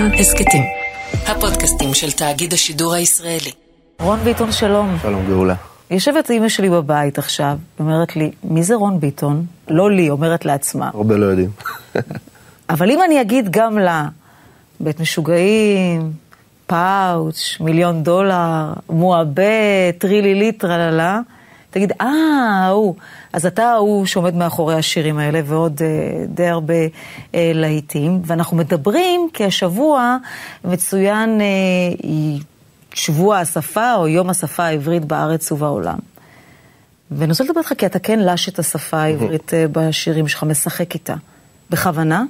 כאן הסכתים. הפודקאסטים של תאגיד השידור הישראלי. רון ביטון, שלום. שלום גאולה. יושבת אימא שלי בבית עכשיו, אומרת לי, מי זה רון ביטון? לא לי, אומרת לעצמה. הרבה לא יודעים. אבל אם אני אגיד גם לה, בית משוגעים, פאוץ', מיליון דולר, מועבה, טרילילי, טרללה, תגיד, אה, ההוא. אז אתה ההוא שעומד מאחורי השירים האלה, ועוד אה, די הרבה אה, להיטים. ואנחנו מדברים כי השבוע מצוין אה, שבוע השפה, או יום השפה העברית בארץ ובעולם. ואני רוצה לדבר איתך, כי אתה כן לש את השפה העברית אה, בשירים שלך, משחק איתה. בכוונה?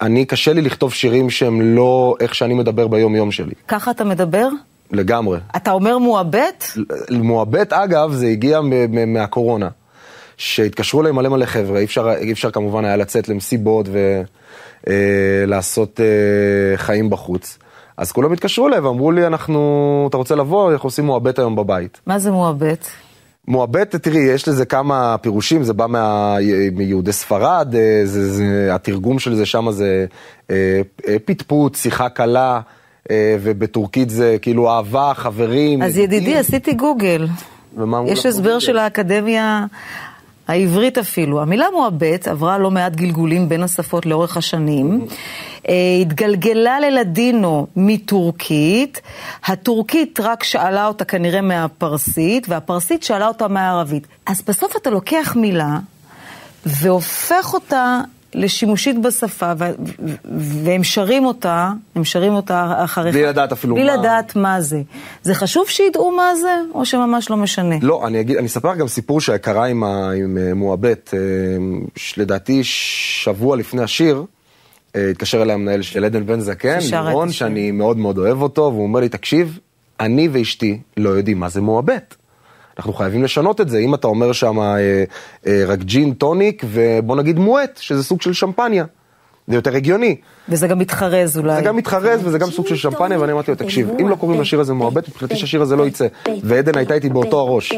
אני, קשה לי לכתוב שירים שהם לא איך שאני מדבר ביום-יום שלי. ככה אתה מדבר? לגמרי. אתה אומר מועבט? מועבט, אגב, זה הגיע מהקורונה. שהתקשרו אליי מלא מלא חבר'ה, אי אפשר, אי אפשר כמובן היה לצאת למסיבות ולעשות אה, חיים בחוץ. אז כולם התקשרו אליי ואמרו לי, אנחנו, אתה רוצה לבוא, אנחנו עושים מועבט היום בבית. מה זה מועבט? מועבט, תראי, יש לזה כמה פירושים, זה בא מה, מיהודי ספרד, אה, זה, זה, התרגום של זה שם זה אה, אה, פטפוט, שיחה קלה, אה, ובטורקית זה כאילו אהבה, חברים. אז ידידי, עשיתי גוגל. יש הסבר? של האקדמיה העברית אפילו. המילה מועבט עברה לא מעט גלגולים בין השפות לאורך השנים. אה, התגלגלה ללדינו מטורקית, הטורקית רק שאלה אותה כנראה מהפרסית, והפרסית שאלה אותה מהערבית. אז בסוף אתה לוקח מילה והופך אותה לשימושית בשפה, ו- והם שרים אותה, הם שרים אותה אחריך. בלי לדעת אפילו בלי מה. לדעת מה זה. זה חשוב שידעו מה זה, או שממש לא משנה? לא, אני אגיד, אני אספר לך גם סיפור שקרה עם, ה, עם אה, מועבט. אה, שלדעתי שבוע לפני השיר, אה, התקשר אליי המנהל של עדן בן זקן, לירון. שאני מאוד מאוד אוהב אותו, והוא אומר לי, תקשיב, אני ואשתי לא יודעים מה זה מועבט. אנחנו חייבים לשנות את זה. אם אתה אומר שם אה, אה, רק ג'ין טוניק ובוא נגיד מועט, שזה סוג של שמפניה. זה יותר הגיוני. וזה גם מתחרז אולי. זה גם מתחרז וזה גם סוג של שמפניה, ואני אמרתי לו, תקשיב, אם לא קוראים לשיר הזה מועבט, מבחינתי שהשיר הזה לא יצא. ועדן הייתה איתי באותו הראש.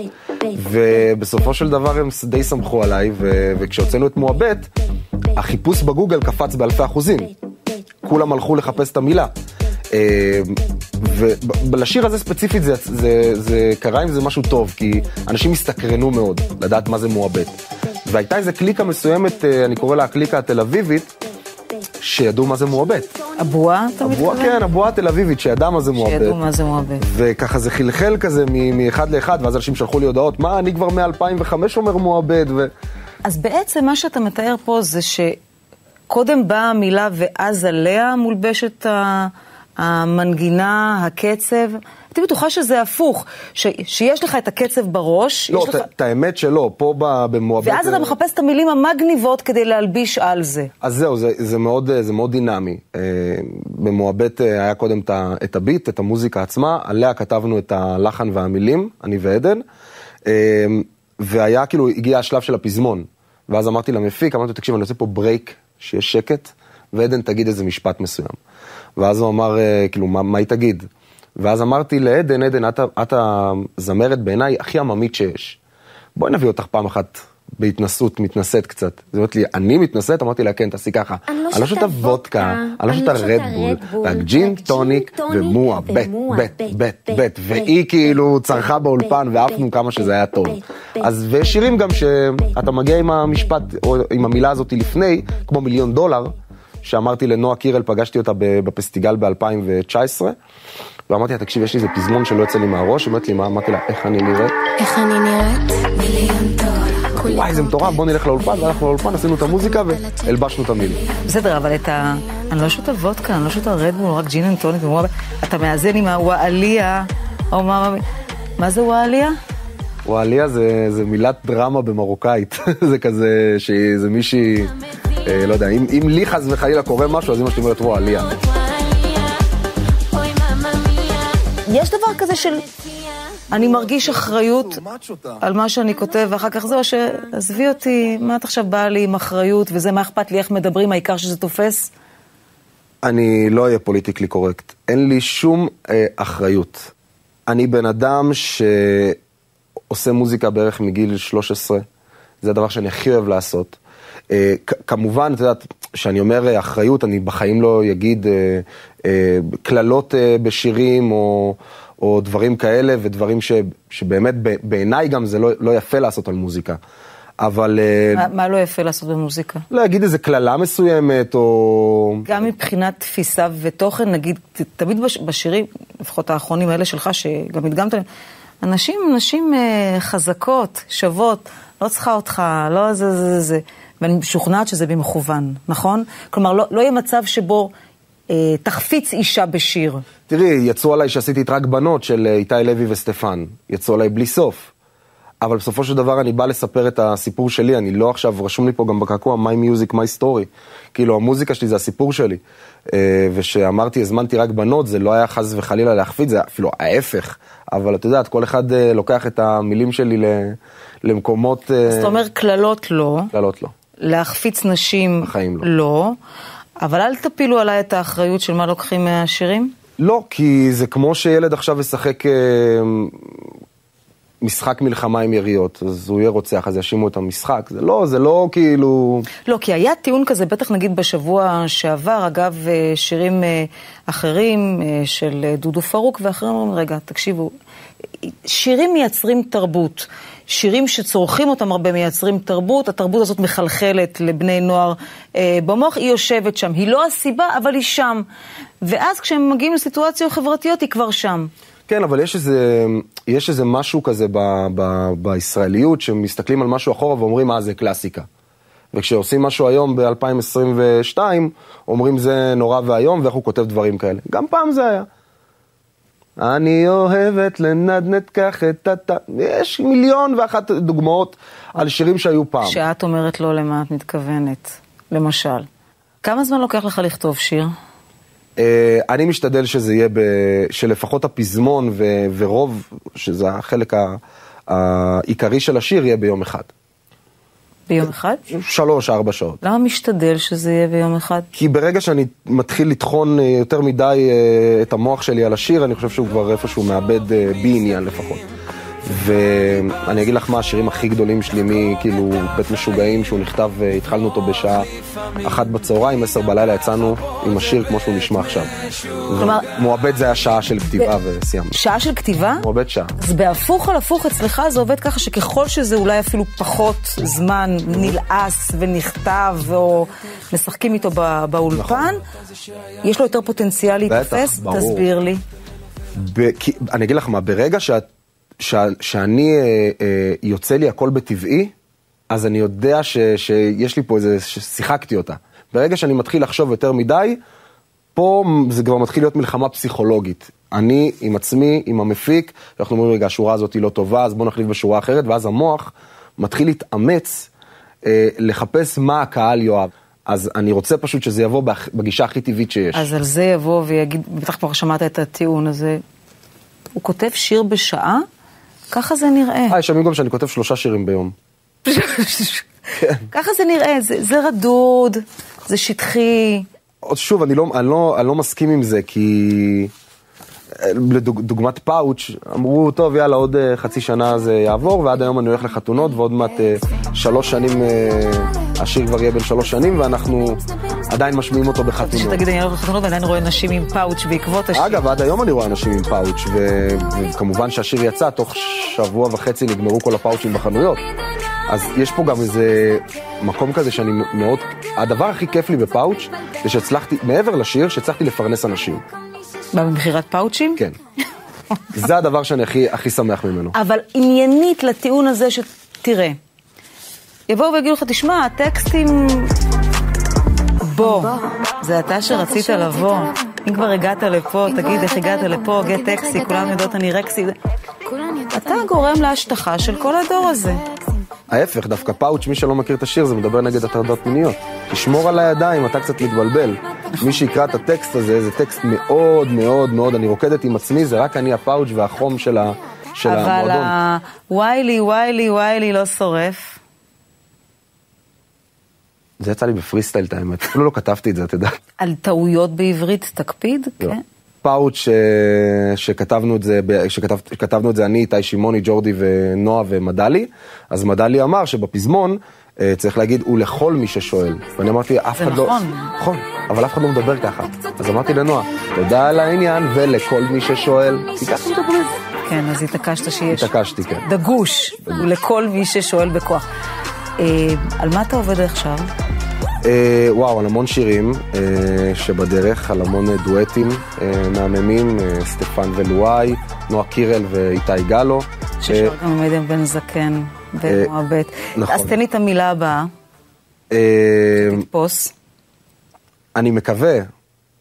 ובסופו של דבר הם די סמכו עליי, וכשהוצאנו את מועבט, החיפוש בגוגל קפץ באלפי אחוזים. כולם הלכו לחפש את המילה. אה, ולשיר הזה ספציפית זה, זה, זה קרה עם זה משהו טוב, כי אנשים הסתקרנו מאוד לדעת מה זה מועבט. והייתה איזה קליקה מסוימת, אה, אני קורא לה הקליקה התל אביבית, שידעו מה זה מועבט. הבועה, אתה הבועה, מתכוון? כן, הבועה התל אביבית, שידעה מה זה מועבט. שידעו מה זה מועבט. וככה זה חלחל כזה מאחד לאחד, ואז אנשים שלחו לי הודעות, מה, אני כבר מ-2005 אומר מועבד, ו... אז בעצם מה שאתה מתאר פה זה שקודם באה המילה ואז עליה מולבשת ה- המנגינה, הקצב. הייתי בטוחה שזה הפוך, ש- שיש לך את הקצב בראש, לא, יש לך... את- את האמת שלא, פה במועבט... ואז אתה מחפש את המילים המגניבות כדי להלביש על זה. אז זהו, זה, זה, מאוד, זה מאוד דינמי. אה, במועבט אה, היה קודם את ה beat, את המוזיקה עצמה, עליה כתבנו את הלחן והמילים, אני ועדן, אה, והיה כאילו, הגיע השלב של הפזמון. ואז אמרתי למפיק, אמרתי לו, תקשיב, אני עושה פה break, שיהיה שקט, ועדן תגיד איזה משפט מסוים. ואז הוא אמר, אה, כאילו, מה, מה היא תגיד? ואז אמרתי לעדן, עדן, את, את הזמרת בעיניי הכי עממית שיש. בואי נביא אותך פעם אחת בהתנסות, מתנשאת קצת. אז היא אומרת לי, אני מתנשאת? אמרתי לה, כן, תעשי ככה. אני לא לא שותה וודקה, אני לא שותה רדבול, רק ג'ין טוניק ומועה, בט, בט, בט, בט. והיא כאילו צרחה באולפן ועפנו כמה שזה היה טוב. אז ויש שירים גם שאתה מגיע עם המשפט, או עם המילה הזאת לפני, כמו מיליון דולר, שאמרתי לנועה קירל, פגשתי אותה בפסטיגל ב-2019, ואמרתי לה, תקשיב, יש לי איזה פזמון שלא יוצא לי מהראש, אומרת לי, מה? אמרתי לה, איך אני נראית? איך אני נראית? מיליון דולר. וואי, זה מטורף, בוא נלך לאולפן, והלכנו לאולפן, עשינו את המוזיקה והלבשנו את המילים. בסדר, אבל את ה... אני לא שותה וודקה, אני לא שותה רדבול, רק gin and tonic ומועבט. אתה מאזן עם הוואליה, או מה... מה זה וואליה? וואליה זה, זה מילת דרמה במרוקאית, זה כזה, שזה מישהי, לא יודע, אם, אם לי חס וחלילה קורה משהו, אז אמא שלי אומרת וואליה. יש דבר כזה של... אני מרגיש אחריות על מה שאני כותב, ואחר כך זהו, שעזבי אותי, מה את עכשיו באה לי עם אחריות, וזה, מה אכפת לי, איך מדברים, העיקר שזה תופס? אני לא אהיה פוליטיקלי קורקט, אין לי שום אה, אחריות. אני בן אדם שעושה מוזיקה בערך מגיל 13, זה הדבר שאני הכי אוהב לעשות. אה, כמובן, את יודעת, כשאני אומר אה, אחריות, אני בחיים לא אגיד אה, אה, קללות אה, בשירים או, או דברים כאלה, ודברים ש, שבאמת בעיניי גם זה לא, לא יפה לעשות על מוזיקה. אבל אה, מה, מה לא יפה לעשות במוזיקה? להגיד איזה קללה מסוימת, או... גם מבחינת תפיסה ותוכן, נגיד, תמיד בש, בשירים, לפחות האחרונים האלה שלך, שגם הדגמת להם, הנשים, נשים אה, חזקות, שוות, לא צריכה אותך, לא זה זה זה. ואני משוכנעת שזה במכוון, נכון? כלומר, לא, לא יהיה מצב שבו אה, תחפיץ אישה בשיר. תראי, יצאו עליי שעשיתי את רק בנות של אה, איתי לוי וסטפן. יצאו עליי בלי סוף. אבל בסופו של דבר אני בא לספר את הסיפור שלי, אני לא עכשיו, רשום לי פה גם בקעקוע, my music, my story. כאילו, המוזיקה שלי זה הסיפור שלי. אה, וכשאמרתי, הזמנתי רק בנות, זה לא היה חס וחלילה להחפיץ, זה אפילו ההפך. אבל את יודעת, כל אחד אה, לוקח את המילים שלי למקומות... אה, אז אתה אומר קללות לא, קללות לא. להחפיץ נשים בחיים לא. לא, אבל אל תפילו עליי את האחריות של מה לוקחים מהשירים. לא, כי זה כמו שילד עכשיו ישחק אה, משחק מלחמה עם יריות, אז הוא יהיה רוצח, אז יאשימו את המשחק. זה לא, זה לא כאילו... לא, כי היה טיעון כזה, בטח נגיד בשבוע שעבר, אגב, אה, שירים אה, אחרים אה, של אה, דודו פרוק ואחרים אומרים, רגע, תקשיבו, שירים מייצרים תרבות. שירים שצורכים אותם הרבה מייצרים תרבות, התרבות הזאת מחלחלת לבני נוער אה, במוח, היא יושבת שם, היא לא הסיבה, אבל היא שם. ואז כשהם מגיעים לסיטואציות חברתיות, היא כבר שם. כן, אבל יש איזה, יש איזה משהו כזה ב, ב, בישראליות, שמסתכלים על משהו אחורה ואומרים, אה, זה קלאסיקה. וכשעושים משהו היום ב-2022, אומרים זה נורא ואיום, ואיך הוא כותב דברים כאלה. גם פעם זה היה. אני אוהבת לנדנד כך את ה... יש מיליון ואחת דוגמאות על שירים שהיו פעם. כשאת אומרת לא, למה את מתכוונת? למשל. כמה זמן לוקח לך לכתוב שיר? אה, אני משתדל שזה יהיה, ב... שלפחות הפזמון ו... ורוב, שזה החלק ה... העיקרי של השיר, יהיה ביום אחד. ביום אחד? שלוש, ארבע שעות. למה משתדל שזה יהיה ביום אחד? כי ברגע שאני מתחיל לטחון אה, יותר מדי אה, את המוח שלי על השיר, אני חושב שהוא כבר איפשהו מאבד אה, בי עניין לפחות. ואני אגיד לך מה השירים הכי גדולים שלי מכאילו בית משוגעים, שהוא נכתב, אה, התחלנו אותו בשעה אחת בצהריים, עשר בלילה יצאנו עם השיר כמו שהוא נשמע עכשיו. כלומר- מועבד זה היה שעה של כתיבה וסיימנו. שעה של כתיבה? מועבד שעה. אז בהפוך על הפוך אצלך זה עובד ככה שככל שזה אולי אפילו פחות זמן נלעס ונכתב או משחקים איתו בא- באולפן, יש לו יותר פוטנציאל להתאפס? ברור. תסביר לי. ב- כי, אני אגיד לך מה, ברגע שאת, שאני, אה, אה, יוצא לי הכל בטבעי, אז אני יודע ש, שיש לי פה איזה, ששיחקתי אותה. ברגע שאני מתחיל לחשוב יותר מדי, פה זה כבר מתחיל להיות מלחמה פסיכולוגית. אני עם עצמי, עם המפיק, אנחנו אומרים, רגע, השורה הזאת היא לא טובה, אז בואו נחליף בשורה אחרת, ואז המוח מתחיל להתאמץ, אה, לחפש מה הקהל יאהב. אז אני רוצה פשוט שזה יבוא בגישה הכי טבעית שיש. אז על זה יבוא ויגיד, בטח כבר שמעת את הטיעון הזה, הוא כותב שיר בשעה? ככה זה נראה. אה, יש ימים גם שאני כותב שלושה שירים ביום. ככה זה נראה, זה, זה רדוד, זה שטחי. שוב, אני לא, אני, לא, אני לא מסכים עם זה, כי אה, לדוגמת פאוץ', אמרו, טוב, יאללה, עוד אה, חצי שנה זה יעבור, ועד היום אני הולך לחתונות, ועוד מעט אה, שלוש שנים, השיר כבר יהיה בן שלוש שנים, ואנחנו עדיין משמיעים אותו בחתונות. שתגיד, אני הולך לחתונות ועדיין רואה נשים עם פאוץ' בעקבות השיר. אגב, עד היום אני רואה אנשים עם פאוץ'. וכמובן שהשיר יצא, תוך שבוע וחצי נגמרו כל הפאוצ'ים בחנויות. אז יש פה גם איזה מקום כזה שאני מאוד... הדבר הכי כיף לי בפאוץ' זה שהצלחתי, מעבר לשיר, שהצלחתי לפרנס אנשים. במכירת פאוצ'ים? כן. זה הדבר שאני הכי, הכי שמח ממנו. אבל עניינית לטיעון הזה שתראה, יבואו ויגידו לך, תשמע, הטקסטים... בוא, זה אתה שרצית לבוא. אם כבר הגעת לפה, תגיד איך הגעת לפה, גט טקסי, כולם יודעות אני רקסי. אתה גורם להשטחה של כל הדור הזה. ההפך, דווקא פאוץ', מי שלא מכיר את השיר, זה מדבר נגד הטרדות מיניות. תשמור על הידיים, אתה קצת מתבלבל. מי שיקרא את הטקסט הזה, זה טקסט מאוד מאוד מאוד, אני רוקדת עם עצמי, זה רק אני הפאוץ' והחום של, ה, של אבל המועדון. ה- וואילי, וואילי, וואילי לא שורף. זה יצא לי בפרי סטייל, את האמת. אפילו לא כתבתי את זה, את יודעת. על טעויות בעברית תקפיד, לא. כן? פאוץ' אה, שכתבנו את זה, שכתב- שכתבנו את זה אני, איתי שמעוני, ג'ורדי ונועה ומדלי, אז מדלי אמר שבפזמון אה, צריך להגיד, הוא לכל מי ששואל. ואני אמרתי, אף זה אחד לא... נכון. נכון, אבל אף אחד לא מדבר ככה. אז אמרתי לנועה, תודה על העניין, ולכל מי ששואל, כי ככה מדברים. כן, אז התעקשת שיש. התעקשתי, כן. דגוש, ולכל מי ששואל בכוח. אה, על מה אתה עובד עכשיו? אה, וואו, על המון שירים אה, שבדרך, על המון אה, דואטים אה, מהממים, אה, סטפן ולואי, נועה קירל ואיתי גלו. ששר גם עם עדן בן זקן ומועבט. נכון. אז תן לי את המילה הבאה, אה, תתפוס. אני מקווה,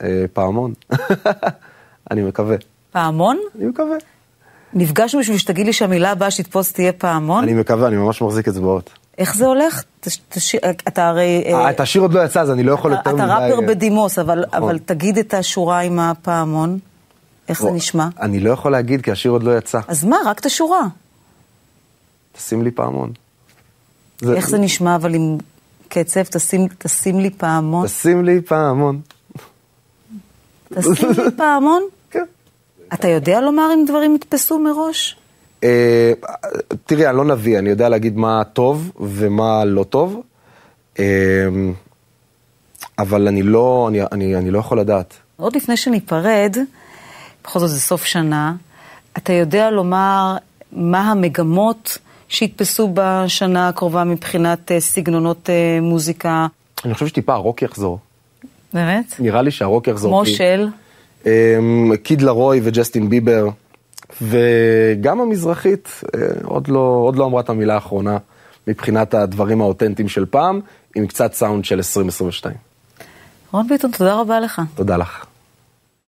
אה, פעמון. אני מקווה, פעמון? אני מקווה. נפגשנו בשביל שתגיד לי שהמילה הבאה שתתפוס תהיה פעמון? אני מקווה, אני ממש מחזיק אצבעות. איך זה הולך? תש- תשאיר- אתה הרי... אה, אה, את השיר עוד לא יצא, אז אני לא יכול אתה יותר אתה מדי... ראפר בדימוס, אבל נכון. אבל תגיד את השורה עם הפעמון. איך זה נשמע? אני לא יכול להגיד, כי השיר עוד לא יצא. אז מה, רק את השורה. תשים לי פעמון. איך זה נשמע, אבל עם קצב, תשים, תשים לי פעמון. תשים לי פעמון. תשים לי פעמון? כן. אתה יודע לומר אם דברים יתפסו מראש? אה, תראי, אני לא נביא, אני יודע להגיד מה טוב ומה לא טוב, אה, אבל אני לא, אני, אני, אני לא יכול לדעת. עוד לפני שניפרד, בכל זאת זה סוף שנה, אתה יודע לומר מה המגמות שיתפסו בשנה הקרובה מבחינת אה, סגנונות מוזיקה? אני חושב שטיפה הרוק יחזור. באמת? נראה לי שהרוק יחזור. כמו של? קיד לרוי וג'סטין ביבר, וגם המזרחית אה, עוד לא, עוד לא אמרה את המילה האחרונה מבחינת הדברים האותנטיים של פעם, עם קצת סאונד של 2022. רון ביטון, תודה רבה לך. תודה לך.